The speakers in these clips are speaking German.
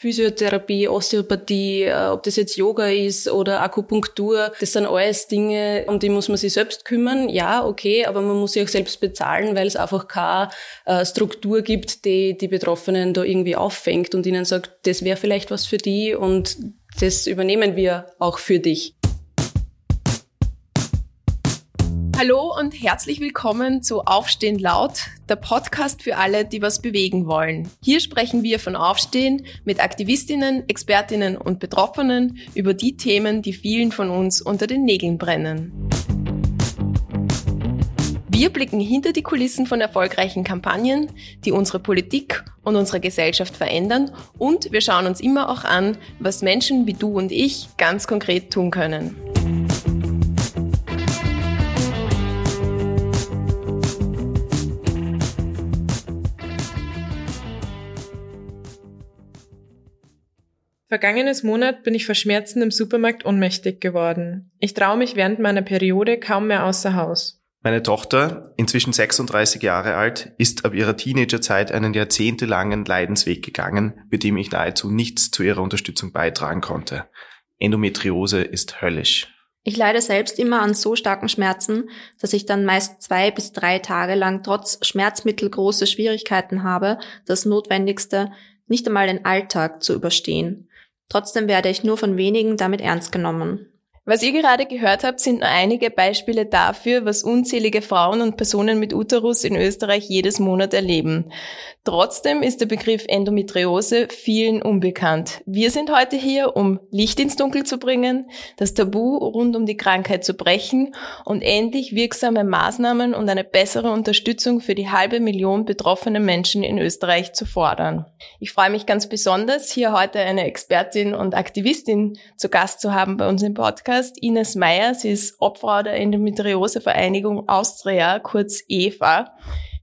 Physiotherapie, Osteopathie, äh, ob das jetzt Yoga ist oder Akupunktur, das sind alles Dinge, um die muss man sich selbst kümmern. Ja, okay, aber man muss sie auch selbst bezahlen, weil es einfach keine äh, Struktur gibt, die die Betroffenen da irgendwie auffängt und ihnen sagt, das wäre vielleicht was für die und das übernehmen wir auch für dich. Hallo und herzlich willkommen zu Aufstehen laut, der Podcast für alle, die was bewegen wollen. Hier sprechen wir von Aufstehen mit Aktivistinnen, Expertinnen und Betroffenen über die Themen, die vielen von uns unter den Nägeln brennen. Wir blicken hinter die Kulissen von erfolgreichen Kampagnen, die unsere Politik und unsere Gesellschaft verändern und wir schauen uns immer auch an, was Menschen wie du und ich ganz konkret tun können. Vergangenes Monat bin ich vor Schmerzen im Supermarkt ohnmächtig geworden. Ich traue mich während meiner Periode kaum mehr außer Haus. Meine Tochter, inzwischen 36 Jahre alt, ist ab ihrer Teenagerzeit einen jahrzehntelangen Leidensweg gegangen, bei dem ich nahezu nichts zu ihrer Unterstützung beitragen konnte. Endometriose ist höllisch. Ich leide selbst immer an so starken Schmerzen, dass ich dann meist zwei bis drei Tage lang trotz Schmerzmittel große Schwierigkeiten habe, das Notwendigste, nicht einmal den Alltag zu überstehen. Trotzdem werde ich nur von wenigen damit ernst genommen. Was ihr gerade gehört habt, sind nur einige Beispiele dafür, was unzählige Frauen und Personen mit Uterus in Österreich jedes Monat erleben. Trotzdem ist der Begriff Endometriose vielen unbekannt. Wir sind heute hier, um Licht ins Dunkel zu bringen, das Tabu rund um die Krankheit zu brechen und endlich wirksame Maßnahmen und eine bessere Unterstützung für die halbe Million betroffene Menschen in Österreich zu fordern. Ich freue mich ganz besonders, hier heute eine Expertin und Aktivistin zu Gast zu haben bei uns im Podcast Podcast Ines Meyer. Sie ist Opfer der Endometriose-Vereinigung Austria, kurz EVA.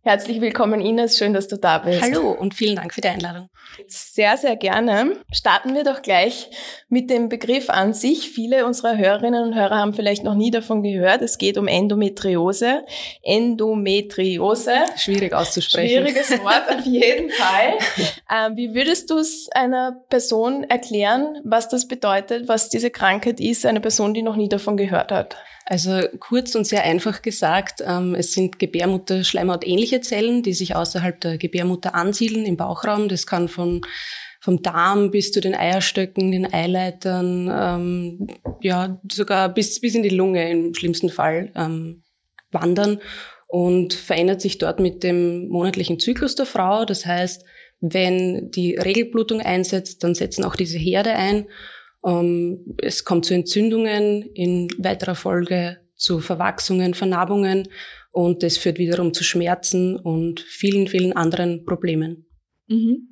Herzlich willkommen, Ines. Schön, dass du da bist. Hallo und vielen Dank für die Einladung. Sehr, sehr gerne. Starten wir doch gleich mit dem Begriff an sich. Viele unserer Hörerinnen und Hörer haben vielleicht noch nie davon gehört. Es geht um Endometriose. Endometriose. Schwierig auszusprechen. Schwieriges Wort auf jeden Fall. Ähm, wie würdest du es einer Person erklären, was das bedeutet, was diese Krankheit ist, eine Person, die noch nie davon gehört hat? Also kurz und sehr einfach gesagt, ähm, es sind Gebärmutterschleimhautähnliche Zellen, die sich außerhalb der Gebärmutter ansiedeln im Bauchraum. Das kann von vom Darm bis zu den Eierstöcken, den Eileitern, ähm, ja sogar bis bis in die Lunge im schlimmsten Fall ähm, wandern und verändert sich dort mit dem monatlichen Zyklus der Frau. Das heißt, wenn die Regelblutung einsetzt, dann setzen auch diese Herde ein ähm, es kommt zu Entzündungen, in weiterer Folge zu Verwachsungen, Vernarbungen und das führt wiederum zu Schmerzen und vielen, vielen anderen Problemen. Mhm.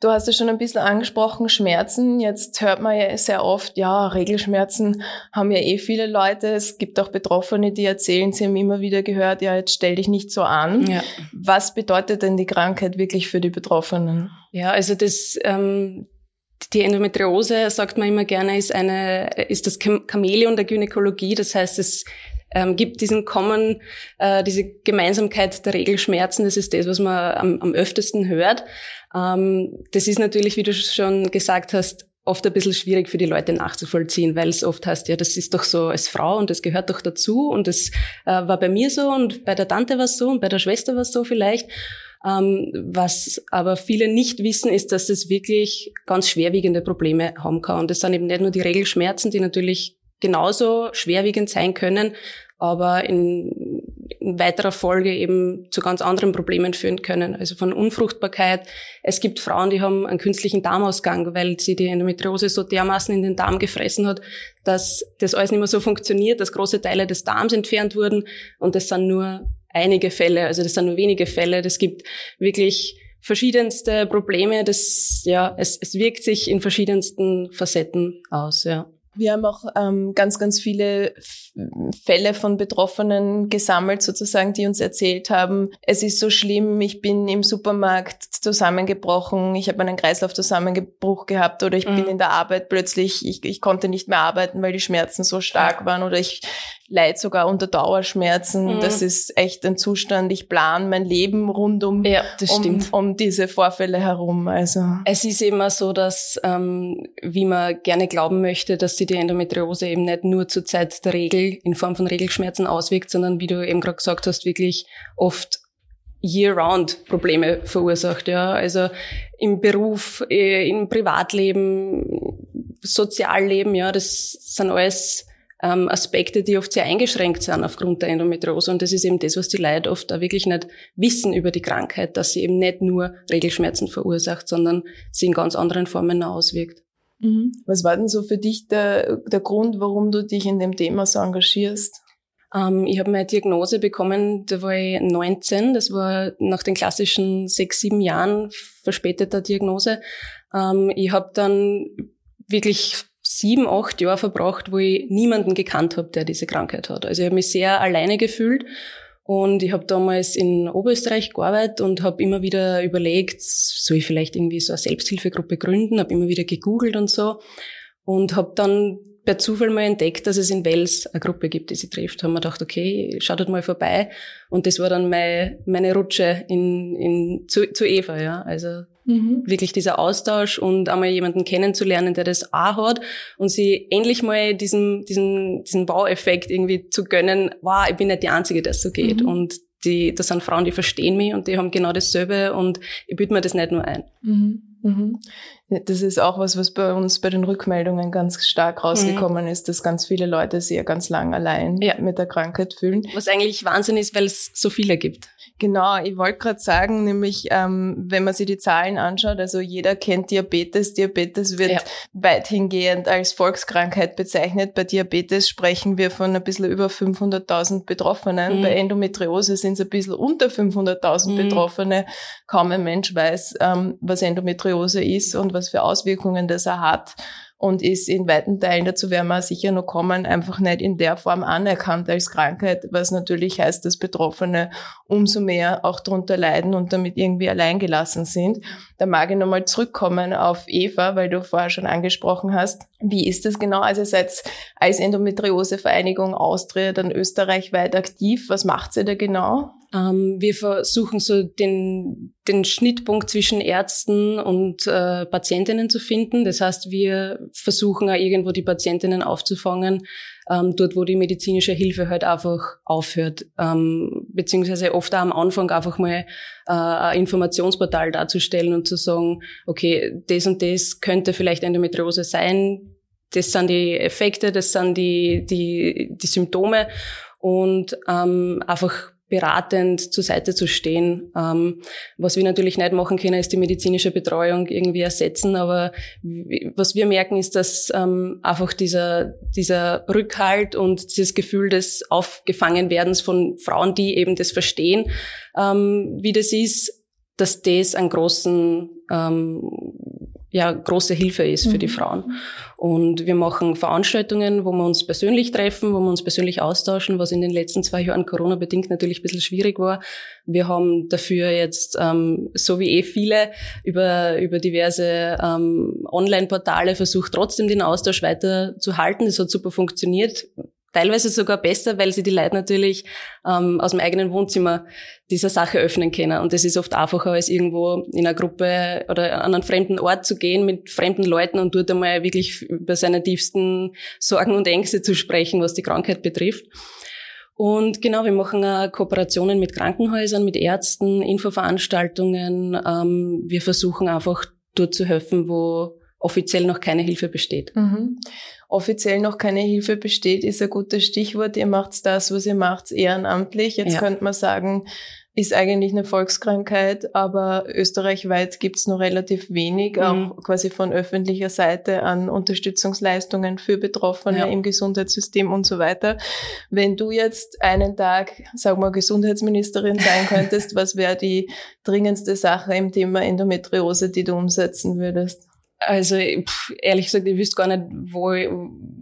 Du hast ja schon ein bisschen angesprochen, Schmerzen. Jetzt hört man ja sehr oft, ja, Regelschmerzen haben ja eh viele Leute. Es gibt auch Betroffene, die erzählen, sie haben immer wieder gehört, ja, jetzt stell dich nicht so an. Ja. Was bedeutet denn die Krankheit wirklich für die Betroffenen? Ja, also das, ähm, die Endometriose, sagt man immer gerne, ist eine, ist das Chamäleon der Gynäkologie. Das heißt, es ähm, gibt diesen Common, äh, diese Gemeinsamkeit der Regelschmerzen. Das ist das, was man am, am öftesten hört. Ähm, das ist natürlich, wie du schon gesagt hast, oft ein bisschen schwierig für die Leute nachzuvollziehen, weil es oft heißt, ja, das ist doch so als Frau und das gehört doch dazu und das äh, war bei mir so und bei der Tante war es so und bei der Schwester war es so vielleicht. Ähm, was aber viele nicht wissen, ist, dass es wirklich ganz schwerwiegende Probleme haben kann. Und das sind eben nicht nur die Regelschmerzen, die natürlich genauso schwerwiegend sein können, aber in, in weiterer Folge eben zu ganz anderen Problemen führen können. Also von Unfruchtbarkeit. Es gibt Frauen, die haben einen künstlichen Darmausgang, weil sie die Endometriose so dermaßen in den Darm gefressen hat, dass das alles nicht mehr so funktioniert, dass große Teile des Darms entfernt wurden und das sind nur einige Fälle, also das sind nur wenige Fälle. Das gibt wirklich verschiedenste Probleme. Das, ja, es, es wirkt sich in verschiedensten Facetten aus, ja. Wir haben auch ähm, ganz, ganz viele Fälle von Betroffenen gesammelt, sozusagen, die uns erzählt haben, es ist so schlimm, ich bin im Supermarkt zusammengebrochen, ich habe einen Kreislaufzusammenbruch gehabt oder ich mhm. bin in der Arbeit plötzlich, ich, ich konnte nicht mehr arbeiten, weil die Schmerzen so stark waren oder ich leid sogar unter Dauerschmerzen. Mhm. Das ist echt ein Zustand. Ich plane mein Leben rund um, ja, um, um, diese Vorfälle herum. Also es ist immer so, dass ähm, wie man gerne glauben möchte, dass sich die Endometriose eben nicht nur zur Zeit der Regel in Form von Regelschmerzen auswirkt, sondern wie du eben gerade gesagt hast, wirklich oft year-round Probleme verursacht. Ja, also im Beruf, äh, im Privatleben, Sozialleben. Ja, das sind alles ähm, Aspekte, die oft sehr eingeschränkt sind aufgrund der Endometriose. Und das ist eben das, was die Leute oft auch wirklich nicht wissen über die Krankheit, dass sie eben nicht nur Regelschmerzen verursacht, sondern sie in ganz anderen Formen auswirkt. Mhm. Was war denn so für dich der, der Grund, warum du dich in dem Thema so engagierst? Ähm, ich habe meine Diagnose bekommen, da war ich 19, das war nach den klassischen sechs, sieben Jahren verspäteter Diagnose. Ähm, ich habe dann wirklich sieben, acht Jahre verbracht, wo ich niemanden gekannt habe, der diese Krankheit hat. Also ich habe mich sehr alleine gefühlt und ich habe damals in Oberösterreich gearbeitet und habe immer wieder überlegt, soll ich vielleicht irgendwie so eine Selbsthilfegruppe gründen, habe immer wieder gegoogelt und so und habe dann per Zufall mal entdeckt, dass es in Wels eine Gruppe gibt, die sie trifft. Haben wir gedacht, okay, schaut dort mal vorbei. Und das war dann meine, meine Rutsche in, in, zu, zu Eva, ja. Also Mhm. Wirklich dieser Austausch und einmal jemanden kennenzulernen, der das auch hat und sie endlich mal diesen, diesen, diesen Baueffekt irgendwie zu gönnen, wow, ich bin nicht die Einzige, der es so geht. Mhm. Und die, das sind Frauen, die verstehen mich und die haben genau dasselbe und ich biete mir das nicht nur ein. Mhm. Mhm. Das ist auch was, was bei uns bei den Rückmeldungen ganz stark rausgekommen mhm. ist, dass ganz viele Leute sich ja ganz lang allein ja. mit der Krankheit fühlen. Was eigentlich Wahnsinn ist, weil es so viele gibt. Genau, ich wollte gerade sagen, nämlich ähm, wenn man sich die Zahlen anschaut, also jeder kennt Diabetes. Diabetes wird ja. weithingehend als Volkskrankheit bezeichnet. Bei Diabetes sprechen wir von ein bisschen über 500.000 Betroffenen. Mhm. Bei Endometriose sind es ein bisschen unter 500.000 mhm. Betroffene. Kaum ein Mensch weiß, ähm, was Endometriose ist und was für Auswirkungen das er hat und ist in weiten Teilen, dazu werden wir sicher noch kommen, einfach nicht in der Form anerkannt als Krankheit, was natürlich heißt, dass Betroffene umso mehr auch darunter leiden und damit irgendwie alleingelassen sind. Da mag ich nochmal zurückkommen auf Eva, weil du vorher schon angesprochen hast. Wie ist das genau? Also seid als Endometriosevereinigung Austria dann österreichweit aktiv. Was macht ihr da genau? Ähm, wir versuchen so den, den Schnittpunkt zwischen Ärzten und äh, Patientinnen zu finden. Das heißt, wir versuchen auch irgendwo die Patientinnen aufzufangen, ähm, dort wo die medizinische Hilfe halt einfach aufhört. Ähm, beziehungsweise oft auch am Anfang einfach mal äh, ein Informationsportal darzustellen und zu sagen, okay, das und das könnte vielleicht Endometriose sein. Das sind die Effekte, das sind die, die, die Symptome und ähm, einfach beratend zur Seite zu stehen. Ähm, was wir natürlich nicht machen können, ist die medizinische Betreuung irgendwie ersetzen, aber was wir merken, ist, dass ähm, einfach dieser, dieser Rückhalt und dieses Gefühl des Aufgefangenwerdens von Frauen, die eben das verstehen, ähm, wie das ist, dass das einen großen ähm, ja große Hilfe ist für die mhm. Frauen. Und wir machen Veranstaltungen, wo wir uns persönlich treffen, wo wir uns persönlich austauschen, was in den letzten zwei Jahren Corona-bedingt natürlich ein bisschen schwierig war. Wir haben dafür jetzt, ähm, so wie eh viele, über, über diverse ähm, Online-Portale versucht, trotzdem den Austausch weiter zu halten. Das hat super funktioniert teilweise sogar besser, weil sie die Leute natürlich ähm, aus dem eigenen Wohnzimmer dieser Sache öffnen können. Und das ist oft einfacher, als irgendwo in einer Gruppe oder an einen fremden Ort zu gehen mit fremden Leuten und dort einmal wirklich über seine tiefsten Sorgen und Ängste zu sprechen, was die Krankheit betrifft. Und genau, wir machen auch Kooperationen mit Krankenhäusern, mit Ärzten, Infoveranstaltungen. Ähm, wir versuchen einfach dort zu helfen, wo offiziell noch keine Hilfe besteht. Mhm offiziell noch keine Hilfe besteht, ist ein gutes Stichwort. Ihr macht das, was ihr macht, ehrenamtlich. Jetzt ja. könnte man sagen, ist eigentlich eine Volkskrankheit, aber österreichweit gibt's noch relativ wenig, mhm. auch quasi von öffentlicher Seite an Unterstützungsleistungen für Betroffene ja. im Gesundheitssystem und so weiter. Wenn du jetzt einen Tag, sag mal, Gesundheitsministerin sein könntest, was wäre die dringendste Sache im Thema Endometriose, die du umsetzen würdest? Also pff, ehrlich gesagt, ich wüsste gar nicht, wo ich,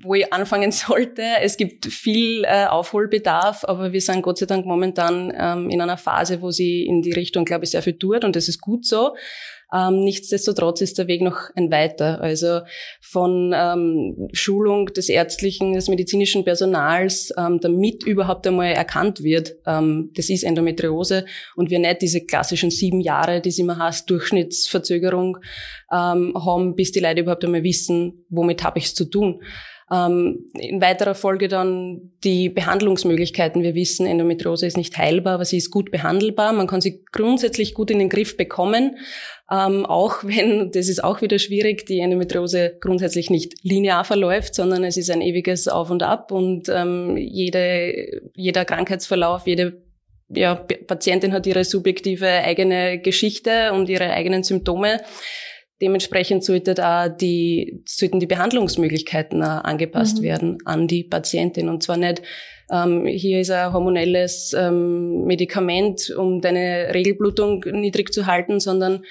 wo ich anfangen sollte. Es gibt viel äh, Aufholbedarf, aber wir sind Gott sei Dank momentan ähm, in einer Phase, wo sie in die Richtung, glaube ich, sehr viel tut und das ist gut so. Ähm, nichtsdestotrotz ist der Weg noch ein weiter. Also von ähm, Schulung des ärztlichen, des medizinischen Personals, ähm, damit überhaupt einmal erkannt wird, ähm, das ist Endometriose und wir nicht diese klassischen sieben Jahre, die es immer heißt, Durchschnittsverzögerung ähm, haben, bis die Leute überhaupt einmal wissen, womit habe ich es zu tun. Ähm, in weiterer Folge dann die Behandlungsmöglichkeiten. Wir wissen, Endometriose ist nicht heilbar, aber sie ist gut behandelbar. Man kann sie grundsätzlich gut in den Griff bekommen, ähm, auch wenn, das ist auch wieder schwierig, die Endometriose grundsätzlich nicht linear verläuft, sondern es ist ein ewiges Auf und Ab und ähm, jede, jeder Krankheitsverlauf, jede ja, Patientin hat ihre subjektive eigene Geschichte und ihre eigenen Symptome. Dementsprechend sollte da die, sollten die Behandlungsmöglichkeiten angepasst mhm. werden an die Patientin. Und zwar nicht, ähm, hier ist ein hormonelles ähm, Medikament, um deine Regelblutung niedrig zu halten, sondern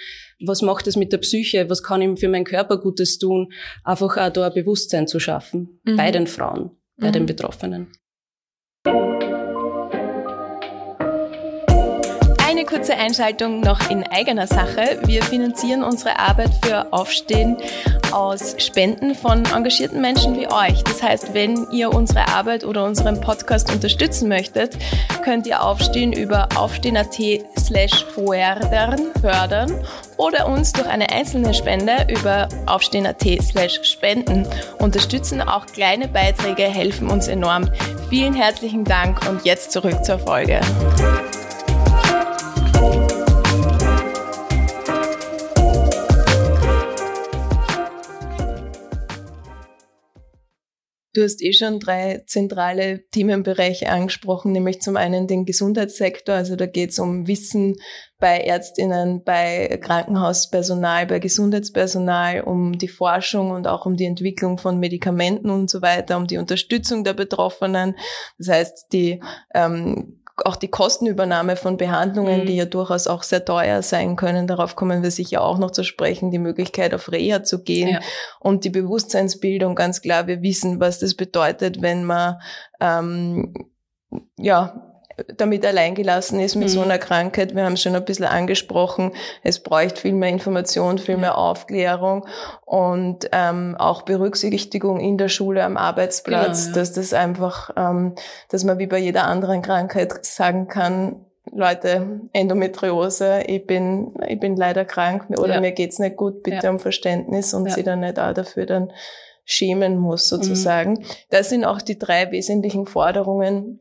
was macht es mit der Psyche? Was kann ich für meinen Körper Gutes tun? Einfach auch da ein Bewusstsein zu schaffen. Mhm. Bei den Frauen, bei mhm. den Betroffenen. Kurze Einschaltung noch in eigener Sache. Wir finanzieren unsere Arbeit für Aufstehen aus Spenden von engagierten Menschen wie euch. Das heißt, wenn ihr unsere Arbeit oder unseren Podcast unterstützen möchtet, könnt ihr Aufstehen über aufstehen.at slash fördern oder uns durch eine einzelne Spende über aufstehen.at slash spenden unterstützen. Auch kleine Beiträge helfen uns enorm. Vielen herzlichen Dank und jetzt zurück zur Folge. Du hast eh schon drei zentrale Themenbereiche angesprochen, nämlich zum einen den Gesundheitssektor, also da geht es um Wissen bei Ärztinnen, bei Krankenhauspersonal, bei Gesundheitspersonal, um die Forschung und auch um die Entwicklung von Medikamenten und so weiter, um die Unterstützung der Betroffenen. Das heißt, die ähm, auch die Kostenübernahme von Behandlungen, mhm. die ja durchaus auch sehr teuer sein können, darauf kommen wir sicher auch noch zu sprechen, die Möglichkeit auf Reha zu gehen ja. und die Bewusstseinsbildung, ganz klar, wir wissen, was das bedeutet, wenn man ähm, ja damit alleingelassen ist mit mhm. so einer Krankheit. Wir haben es schon ein bisschen angesprochen. Es bräuchte viel mehr Information, viel mehr Aufklärung und ähm, auch Berücksichtigung in der Schule, am Arbeitsplatz, genau, ja. dass das einfach, ähm, dass man wie bei jeder anderen Krankheit sagen kann, Leute, Endometriose, ich bin, ich bin leider krank oder ja. mir geht's nicht gut, bitte ja. um Verständnis und sie dann nicht auch dafür dann schämen muss sozusagen. Mhm. Das sind auch die drei wesentlichen Forderungen,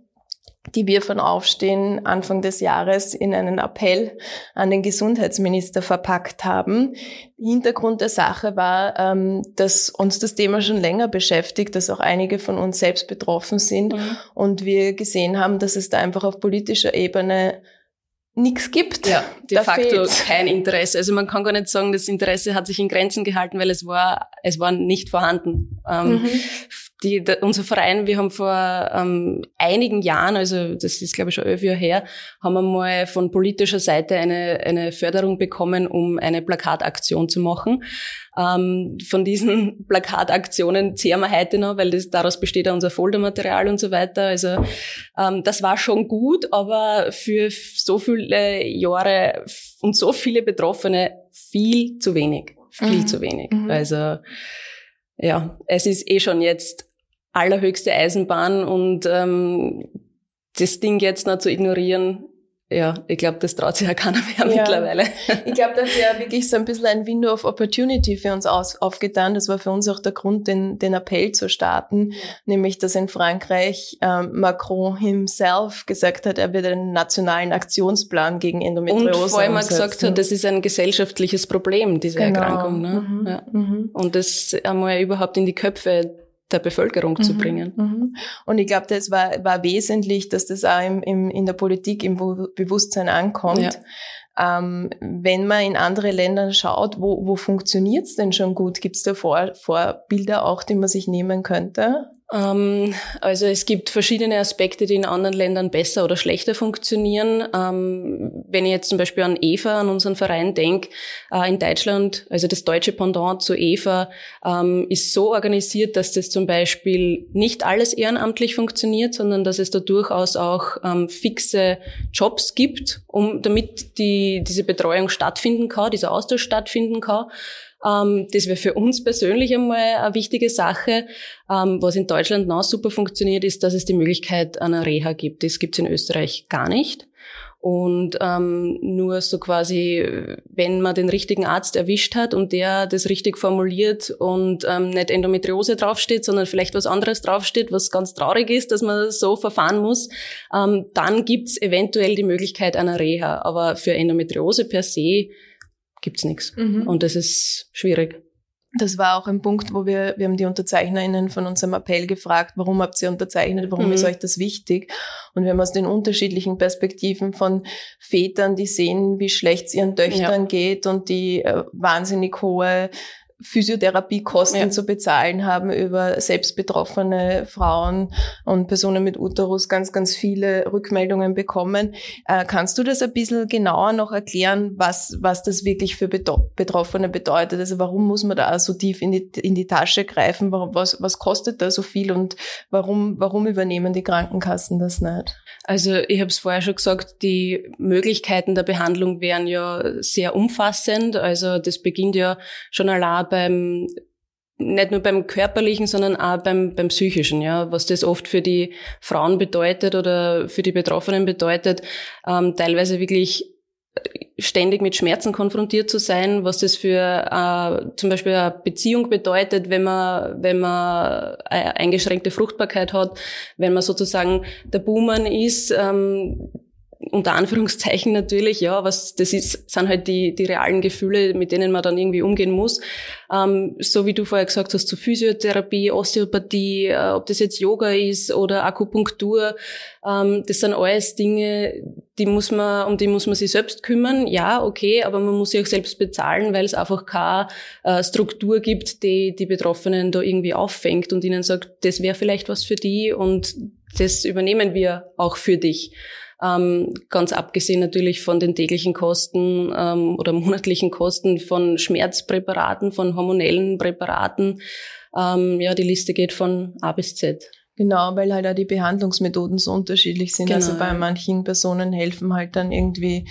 die wir von Aufstehen Anfang des Jahres in einen Appell an den Gesundheitsminister verpackt haben. Hintergrund der Sache war, ähm, dass uns das Thema schon länger beschäftigt, dass auch einige von uns selbst betroffen sind mhm. und wir gesehen haben, dass es da einfach auf politischer Ebene nichts gibt. Ja, de da facto fehlt's. kein Interesse. Also man kann gar nicht sagen, das Interesse hat sich in Grenzen gehalten, weil es war, es war nicht vorhanden. Ähm, mhm die, der, unser Verein, wir haben vor ähm, einigen Jahren, also das ist glaube ich schon elf Jahre her, haben wir mal von politischer Seite eine, eine Förderung bekommen, um eine Plakataktion zu machen. Ähm, von diesen Plakataktionen zehren wir heute noch, weil das, daraus besteht ja unser Foldermaterial und so weiter. Also ähm, das war schon gut, aber für so viele Jahre und so viele Betroffene viel zu wenig. Viel mhm. zu wenig. Mhm. Also ja, es ist eh schon jetzt allerhöchste Eisenbahn und ähm, das Ding jetzt noch zu ignorieren, ja, ich glaube, das traut sich ja keiner mehr ja. mittlerweile. Ich glaube, das ist ja wirklich so ein bisschen ein Window of Opportunity für uns aus, aufgetan. Das war für uns auch der Grund, den, den Appell zu starten, nämlich, dass in Frankreich ähm, Macron himself gesagt hat, er wird einen nationalen Aktionsplan gegen Endometriose Und vor allem gesagt hat, das ist ein gesellschaftliches Problem, diese genau. Erkrankung. Ne? Mhm. Ja. Mhm. Und das einmal überhaupt in die Köpfe der Bevölkerung mhm, zu bringen. Mhm. Und ich glaube, das war, war wesentlich, dass das auch im, im, in der Politik im Bewusstsein ankommt. Ja. Ähm, wenn man in andere Länder schaut, wo, wo funktioniert's denn schon gut? Gibt's da Vor Vorbilder auch, die man sich nehmen könnte? Ähm, also es gibt verschiedene Aspekte, die in anderen Ländern besser oder schlechter funktionieren. Ähm, wenn ich jetzt zum Beispiel an EVA, an unseren Verein denke, äh, in Deutschland, also das deutsche Pendant zu EVA, ähm, ist so organisiert, dass das zum Beispiel nicht alles ehrenamtlich funktioniert, sondern dass es da durchaus auch fixe Jobs gibt, um damit die, diese Betreuung stattfinden kann, dieser Austausch stattfinden kann. Ähm, das wäre für uns persönlich einmal eine wichtige Sache. Ähm, was in Deutschland noch super funktioniert, ist, dass es die Möglichkeit einer Reha gibt. Das gibt es in Österreich gar nicht. Und ähm, nur so quasi, wenn man den richtigen Arzt erwischt hat und der das richtig formuliert und ähm, nicht Endometriose draufsteht, sondern vielleicht was anderes draufsteht, was ganz traurig ist, dass man so verfahren muss, ähm, dann gibt's eventuell die Möglichkeit einer Reha. Aber für Endometriose per se gibt's nichts. Mhm. Und das ist schwierig. Das war auch ein Punkt, wo wir, wir haben die UnterzeichnerInnen von unserem Appell gefragt, warum habt ihr unterzeichnet, warum mhm. ist euch das wichtig? Und wir haben aus den unterschiedlichen Perspektiven von Vätern, die sehen, wie schlecht es ihren Töchtern ja. geht und die äh, wahnsinnig hohe Physiotherapiekosten ja. zu bezahlen haben über selbstbetroffene Frauen und Personen mit Uterus ganz, ganz viele Rückmeldungen bekommen. Äh, kannst du das ein bisschen genauer noch erklären, was, was das wirklich für Betroffene bedeutet? Also warum muss man da so tief in die, in die Tasche greifen? Warum, was, was kostet da so viel und warum, warum übernehmen die Krankenkassen das nicht? Also ich habe es vorher schon gesagt, die Möglichkeiten der Behandlung wären ja sehr umfassend. Also das beginnt ja schon allein beim nicht nur beim körperlichen, sondern auch beim, beim psychischen, ja, was das oft für die Frauen bedeutet oder für die Betroffenen bedeutet, ähm, teilweise wirklich ständig mit Schmerzen konfrontiert zu sein, was das für äh, zum Beispiel eine Beziehung bedeutet, wenn man wenn man eingeschränkte Fruchtbarkeit hat, wenn man sozusagen der Buhmann ist, ähm, unter Anführungszeichen natürlich, ja, was das ist, sind halt die, die realen Gefühle, mit denen man dann irgendwie umgehen muss. Ähm, so wie du vorher gesagt hast, zu Physiotherapie, Osteopathie, äh, ob das jetzt Yoga ist oder Akupunktur, ähm, das sind alles Dinge, die muss man, um die muss man sich selbst kümmern. Ja, okay, aber man muss sie auch selbst bezahlen, weil es einfach keine äh, Struktur gibt, die die Betroffenen da irgendwie auffängt und ihnen sagt, das wäre vielleicht was für die und das übernehmen wir auch für dich. Ähm, ganz abgesehen natürlich von den täglichen Kosten ähm, oder monatlichen Kosten von Schmerzpräparaten, von hormonellen Präparaten. Ähm, ja, die Liste geht von A bis Z. Genau, weil halt auch die Behandlungsmethoden so unterschiedlich sind. Also genau. Also bei manchen Personen helfen halt dann irgendwie,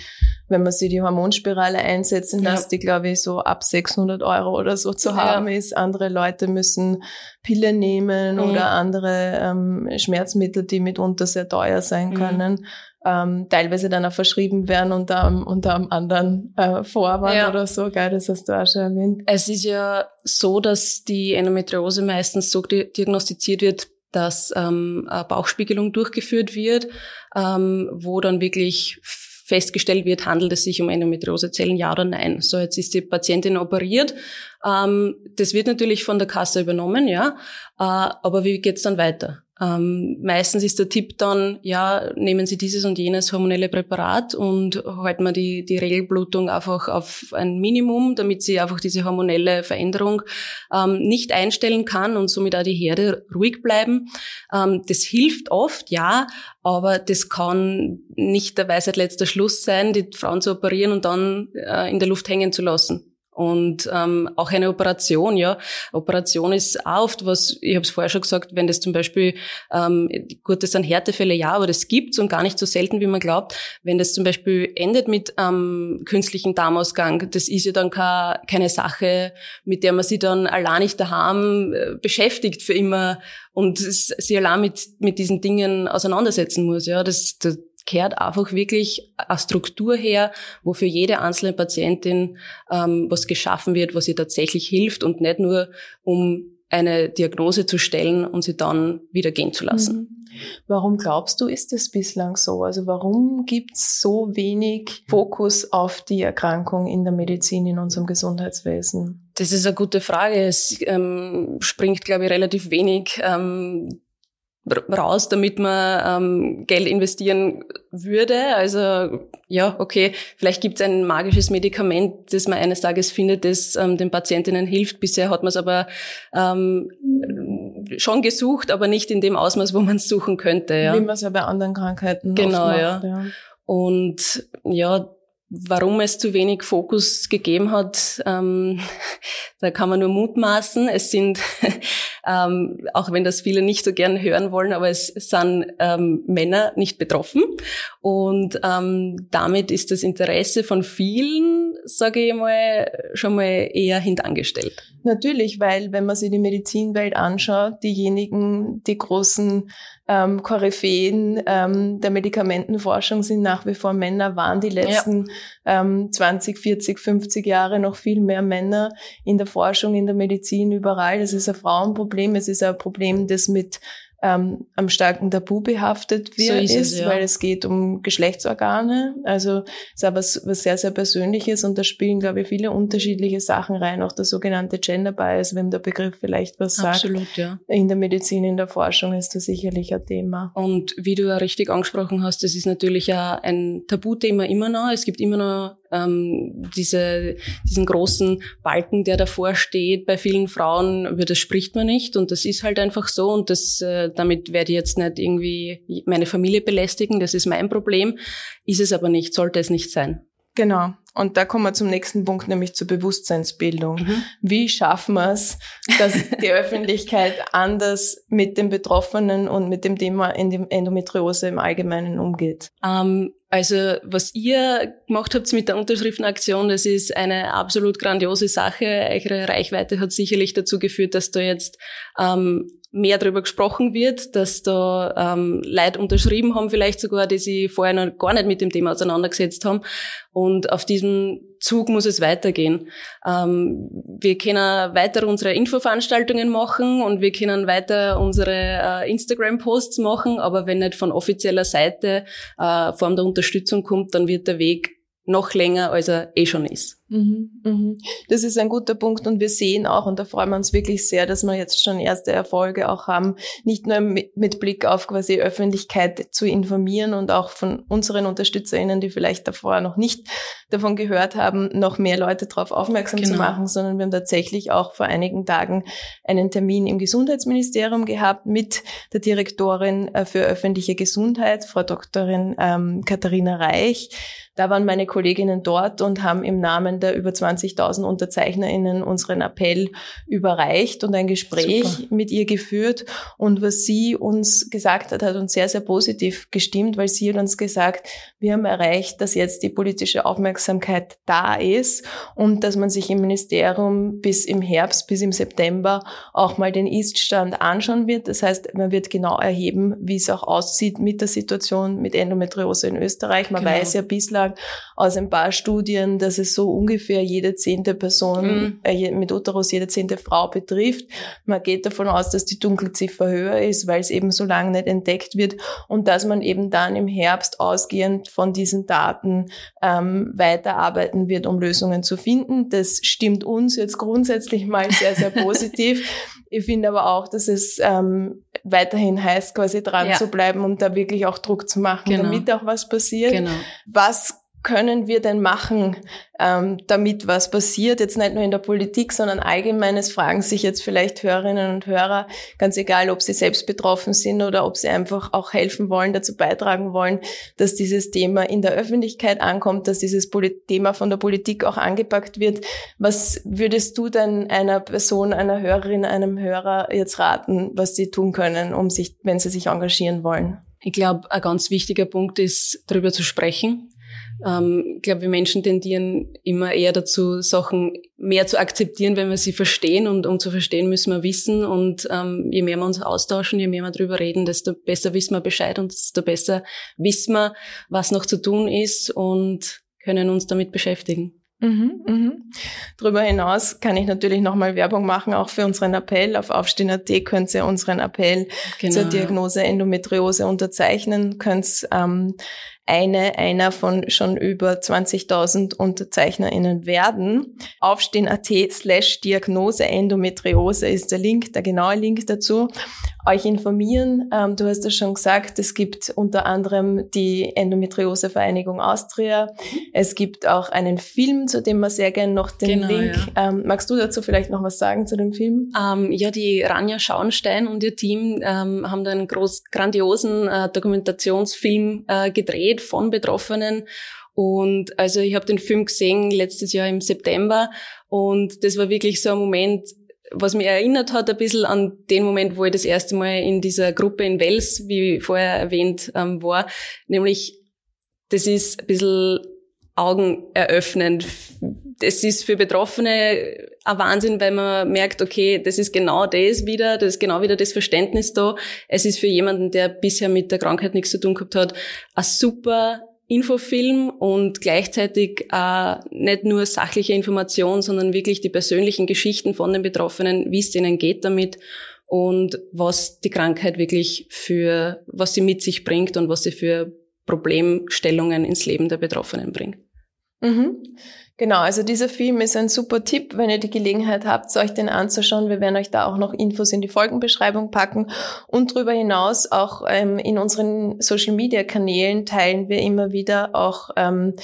wenn man sie die Hormonspirale einsetzen ja. lässt, die glaube ich so ab 600 Euro oder so zu haben ist. Andere Leute müssen Pille nehmen mhm. oder andere ähm, Schmerzmittel, die mitunter sehr teuer sein mhm. können. Ähm, teilweise dann auch verschrieben werden unter, einem, unter einem anderen äh, Vorwand ja. oder so, gell? das hast du auch schon erwähnt. Es ist ja so, dass die Endometriose meistens so diagnostiziert wird, dass ähm, Bauchspiegelung durchgeführt wird, ähm, wo dann wirklich festgestellt wird, handelt es sich um Endometriosezellen, ja oder nein. So, jetzt ist die Patientin operiert. Ähm, das wird natürlich von der Kasse übernommen, ja. Äh, aber wie geht's dann weiter? Ähm, meistens ist der Tipp dann, ja, nehmen Sie dieses und jenes hormonelle Präparat und halten wir die, die Regelblutung einfach auf ein Minimum, damit sie einfach diese hormonelle Veränderung ähm, nicht einstellen kann und somit auch die Herde ruhig bleiben. Ähm, das hilft oft, ja, aber das kann nicht der Weisheit letzter Schluss sein, die Frauen zu operieren und dann äh, in der Luft hängen zu lassen. Und ähm, auch eine Operation, ja. Operation ist auch oft was, ich habe es vorher schon gesagt, wenn das zum Beispiel, ähm, gut, das sind Härtefälle, ja, aber das gibt's und gar nicht so selten, wie man glaubt. Wenn das zum Beispiel endet mit ähm, künstlichen Darmausgang, das ist ja dann keine, keine Sache, mit der man sich dann allein nicht daheim äh, beschäftigt für immer und sich allein mit, mit diesen Dingen auseinandersetzen muss. Ja, das, das kehrt einfach wirklich eine Struktur her, wo für jede einzelne Patientin ähm, was geschaffen wird, was ihr tatsächlich hilft und nicht nur um eine Diagnose zu stellen und sie dann wieder gehen zu lassen. Mhm. Warum glaubst du, ist es bislang so? Also warum gibt es so wenig Fokus auf die Erkrankung in der Medizin, in unserem Gesundheitswesen? Das ist eine gute Frage. Es ähm, springt, glaube ich, relativ wenig ähm, raus, damit man ähm, Geld investieren würde. Also ja, okay, vielleicht gibt es ein magisches Medikament, das man eines Tages findet, das ähm, den Patientinnen hilft. Bisher hat man es aber ähm, schon gesucht, aber nicht in dem Ausmaß, wo man es suchen könnte. Ja. Wie man es ja bei anderen Krankheiten genau, macht, ja. ja. Und ja, warum es zu wenig Fokus gegeben hat, ähm, da kann man nur mutmaßen. Es sind, ähm, auch wenn das viele nicht so gern hören wollen, aber es sind ähm, Männer nicht betroffen. Und ähm, damit ist das Interesse von vielen, sage ich mal, schon mal eher hintangestellt. Natürlich, weil wenn man sich die Medizinwelt anschaut, diejenigen, die großen ähm, Koryphäen ähm, der Medikamentenforschung sind nach wie vor Männer, waren die letzten ja. ähm, 20, 40, 50 Jahre noch viel mehr Männer in der Forschung, in der Medizin, überall. Es ist ein Frauenproblem, es ist ein Problem, das mit ähm, am starken Tabu behaftet wird, so ist, es, ja. weil es geht um Geschlechtsorgane. Also es ist aber was, was sehr, sehr Persönliches und da spielen, glaube ich, viele unterschiedliche Sachen rein. Auch der sogenannte Gender Bias, wenn der Begriff vielleicht was sagt. Absolut, ja. In der Medizin, in der Forschung ist das sicherlich ein Thema. Und wie du ja richtig angesprochen hast, das ist natürlich ja ein Tabuthema immer noch. Es gibt immer noch ähm, diese, diesen großen Balken, der davor steht. Bei vielen Frauen, über das spricht man nicht und das ist halt einfach so und das, äh, damit werde ich jetzt nicht irgendwie meine Familie belästigen, das ist mein Problem, ist es aber nicht, sollte es nicht sein. Genau. Und da kommen wir zum nächsten Punkt, nämlich zur Bewusstseinsbildung. Mhm. Wie schaffen wir es, dass die Öffentlichkeit anders mit den Betroffenen und mit dem Thema Endometriose im Allgemeinen umgeht? Ähm, also was ihr gemacht habt mit der Unterschriftenaktion, das ist eine absolut grandiose Sache. Eure Reichweite hat sicherlich dazu geführt, dass da jetzt ähm, mehr darüber gesprochen wird, dass da ähm, Leute unterschrieben haben, vielleicht sogar, die sich vorher noch gar nicht mit dem Thema auseinandergesetzt haben. Und auf diesem Zug muss es weitergehen. Ähm, wir können weiter unsere Infoveranstaltungen machen und wir können weiter unsere äh, Instagram-Posts machen, aber wenn nicht von offizieller Seite äh, Form der Unterstützung kommt, dann wird der Weg noch länger, als er eh schon ist. Mhm, mhm. Das ist ein guter Punkt und wir sehen auch, und da freuen wir uns wirklich sehr, dass wir jetzt schon erste Erfolge auch haben, nicht nur mit Blick auf quasi Öffentlichkeit zu informieren und auch von unseren UnterstützerInnen, die vielleicht davor noch nicht davon gehört haben, noch mehr Leute darauf aufmerksam genau. zu machen, sondern wir haben tatsächlich auch vor einigen Tagen einen Termin im Gesundheitsministerium gehabt mit der Direktorin äh, für öffentliche Gesundheit, Frau Doktorin ähm, Katharina Reich. Da waren meine Kolleginnen dort und haben im Namen der über 20.000 UnterzeichnerInnen unseren Appell überreicht und ein Gespräch Super. mit ihr geführt. Und was sie uns gesagt hat, hat uns sehr, sehr positiv gestimmt, weil sie hat uns gesagt, wir haben erreicht, dass jetzt die politische Aufmerksamkeit da ist und dass man sich im Ministerium bis im Herbst, bis im September auch mal den Ist-Stand anschauen wird. Das heißt, man wird genau erheben, wie es auch aussieht mit der Situation mit Endometriose in Österreich. Man genau. weiß ja bislang aus ein paar Studien, dass es so ungefähr jede zehnte Person mhm. äh, mit Uterus, jede zehnte Frau betrifft. Man geht davon aus, dass die Dunkelziffer höher ist, weil es eben so lange nicht entdeckt wird und dass man eben dann im Herbst ausgehend von diesen Daten ähm, weiterarbeiten wird, um Lösungen zu finden. Das stimmt uns jetzt grundsätzlich mal sehr, sehr positiv. Ich finde aber auch, dass es ähm, weiterhin heißt, quasi dran ja. zu bleiben und da wirklich auch Druck zu machen, genau. damit auch was passiert. Genau. Was können wir denn machen, ähm, damit was passiert? Jetzt nicht nur in der Politik, sondern allgemein. Es fragen sich jetzt vielleicht Hörerinnen und Hörer, ganz egal, ob sie selbst betroffen sind oder ob sie einfach auch helfen wollen, dazu beitragen wollen, dass dieses Thema in der Öffentlichkeit ankommt, dass dieses Thema von der Politik auch angepackt wird. Was würdest du denn einer Person, einer Hörerin, einem Hörer jetzt raten, was sie tun können, um sich, wenn sie sich engagieren wollen? Ich glaube, ein ganz wichtiger Punkt ist, darüber zu sprechen ähm, ich glaube, wir Menschen tendieren immer eher dazu, Sachen mehr zu akzeptieren, wenn wir sie verstehen. Und um zu verstehen, müssen wir wissen. Und ähm, je mehr wir uns austauschen, je mehr wir darüber reden, desto besser wissen wir Bescheid und desto besser wissen wir, was noch zu tun ist und können uns damit beschäftigen. Mhm, mhm. Darüber hinaus kann ich natürlich nochmal Werbung machen, auch für unseren Appell. Auf Aufstehen.at könnt ihr unseren Appell genau, zur Diagnose Endometriose unterzeichnen, könnt ähm, eine einer von schon über 20.000 UnterzeichnerInnen werden. Aufstehen.at slash Diagnose Endometriose ist der Link, der genaue Link dazu euch informieren. Ähm, du hast es schon gesagt, es gibt unter anderem die Endometriose-Vereinigung Austria. Es gibt auch einen Film, zu dem wir sehr gerne noch den genau, Link. Ja. Ähm, magst du dazu vielleicht noch was sagen zu dem Film? Ähm, ja, die Ranja Schauenstein und ihr Team ähm, haben da einen groß, grandiosen äh, Dokumentationsfilm äh, gedreht von Betroffenen. Und also ich habe den Film gesehen letztes Jahr im September und das war wirklich so ein Moment, was mich erinnert hat ein bisschen an den Moment, wo ich das erste Mal in dieser Gruppe in Wels, wie vorher erwähnt, ähm, war. Nämlich, das ist ein bisschen augeneröffnend. Es ist für Betroffene ein Wahnsinn, weil man merkt, okay, das ist genau das wieder, das ist genau wieder das Verständnis da. Es ist für jemanden, der bisher mit der Krankheit nichts zu tun gehabt hat, ein super Infofilm und gleichzeitig äh, nicht nur sachliche Information, sondern wirklich die persönlichen Geschichten von den Betroffenen, wie es denen geht damit und was die Krankheit wirklich für, was sie mit sich bringt und was sie für Problemstellungen ins Leben der Betroffenen bringt. Mhm. Genau, also dieser Film ist ein super Tipp, wenn ihr die Gelegenheit habt, euch den anzuschauen. Wir werden euch da auch noch Infos in die Folgenbeschreibung packen. Und darüber hinaus auch ähm, in unseren Social-Media-Kanälen teilen wir immer wieder auch ähm,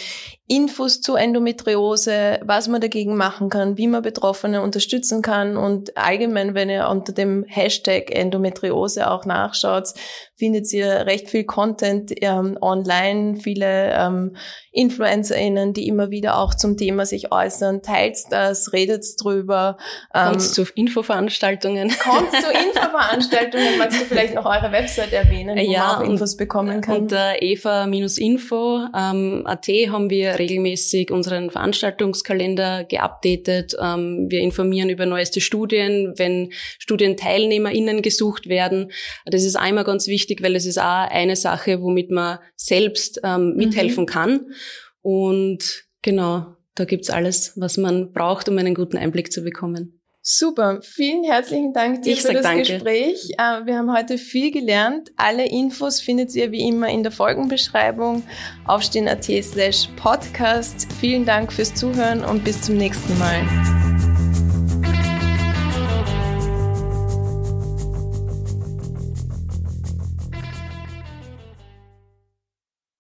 Infos zu Endometriose, was man dagegen machen kann, wie man Betroffene unterstützen kann und allgemein, wenn ihr unter dem Hashtag Endometriose auch nachschaut, findet ihr recht viel Content ähm, online, viele ähm, InfluencerInnen, die immer wieder auch zum Thema sich äußern. Teilt das, redet drüber. Ähm, Kommt zu Infoveranstaltungen. Kommt zu Infoveranstaltungen. Magst du vielleicht noch eure Website erwähnen, wo ja, man auch Infos bekommen kann? Unter eva-info ähm, haben wir regelmäßig unseren Veranstaltungskalender geupdatet. Ähm, wir informieren über neueste Studien, wenn StudienteilnehmerInnen gesucht werden. Das ist einmal ganz wichtig, weil es ist auch eine Sache, womit man selbst ähm, mithelfen mhm. kann. Und genau, da gibt's alles, was man braucht, um einen guten Einblick zu bekommen. Super, vielen herzlichen Dank dir ich für das danke. Gespräch. Äh, wir haben heute viel gelernt. Alle Infos findet ihr wie immer in der Folgenbeschreibung aufstehen.at slash podcast. Vielen Dank fürs Zuhören und bis zum nächsten Mal.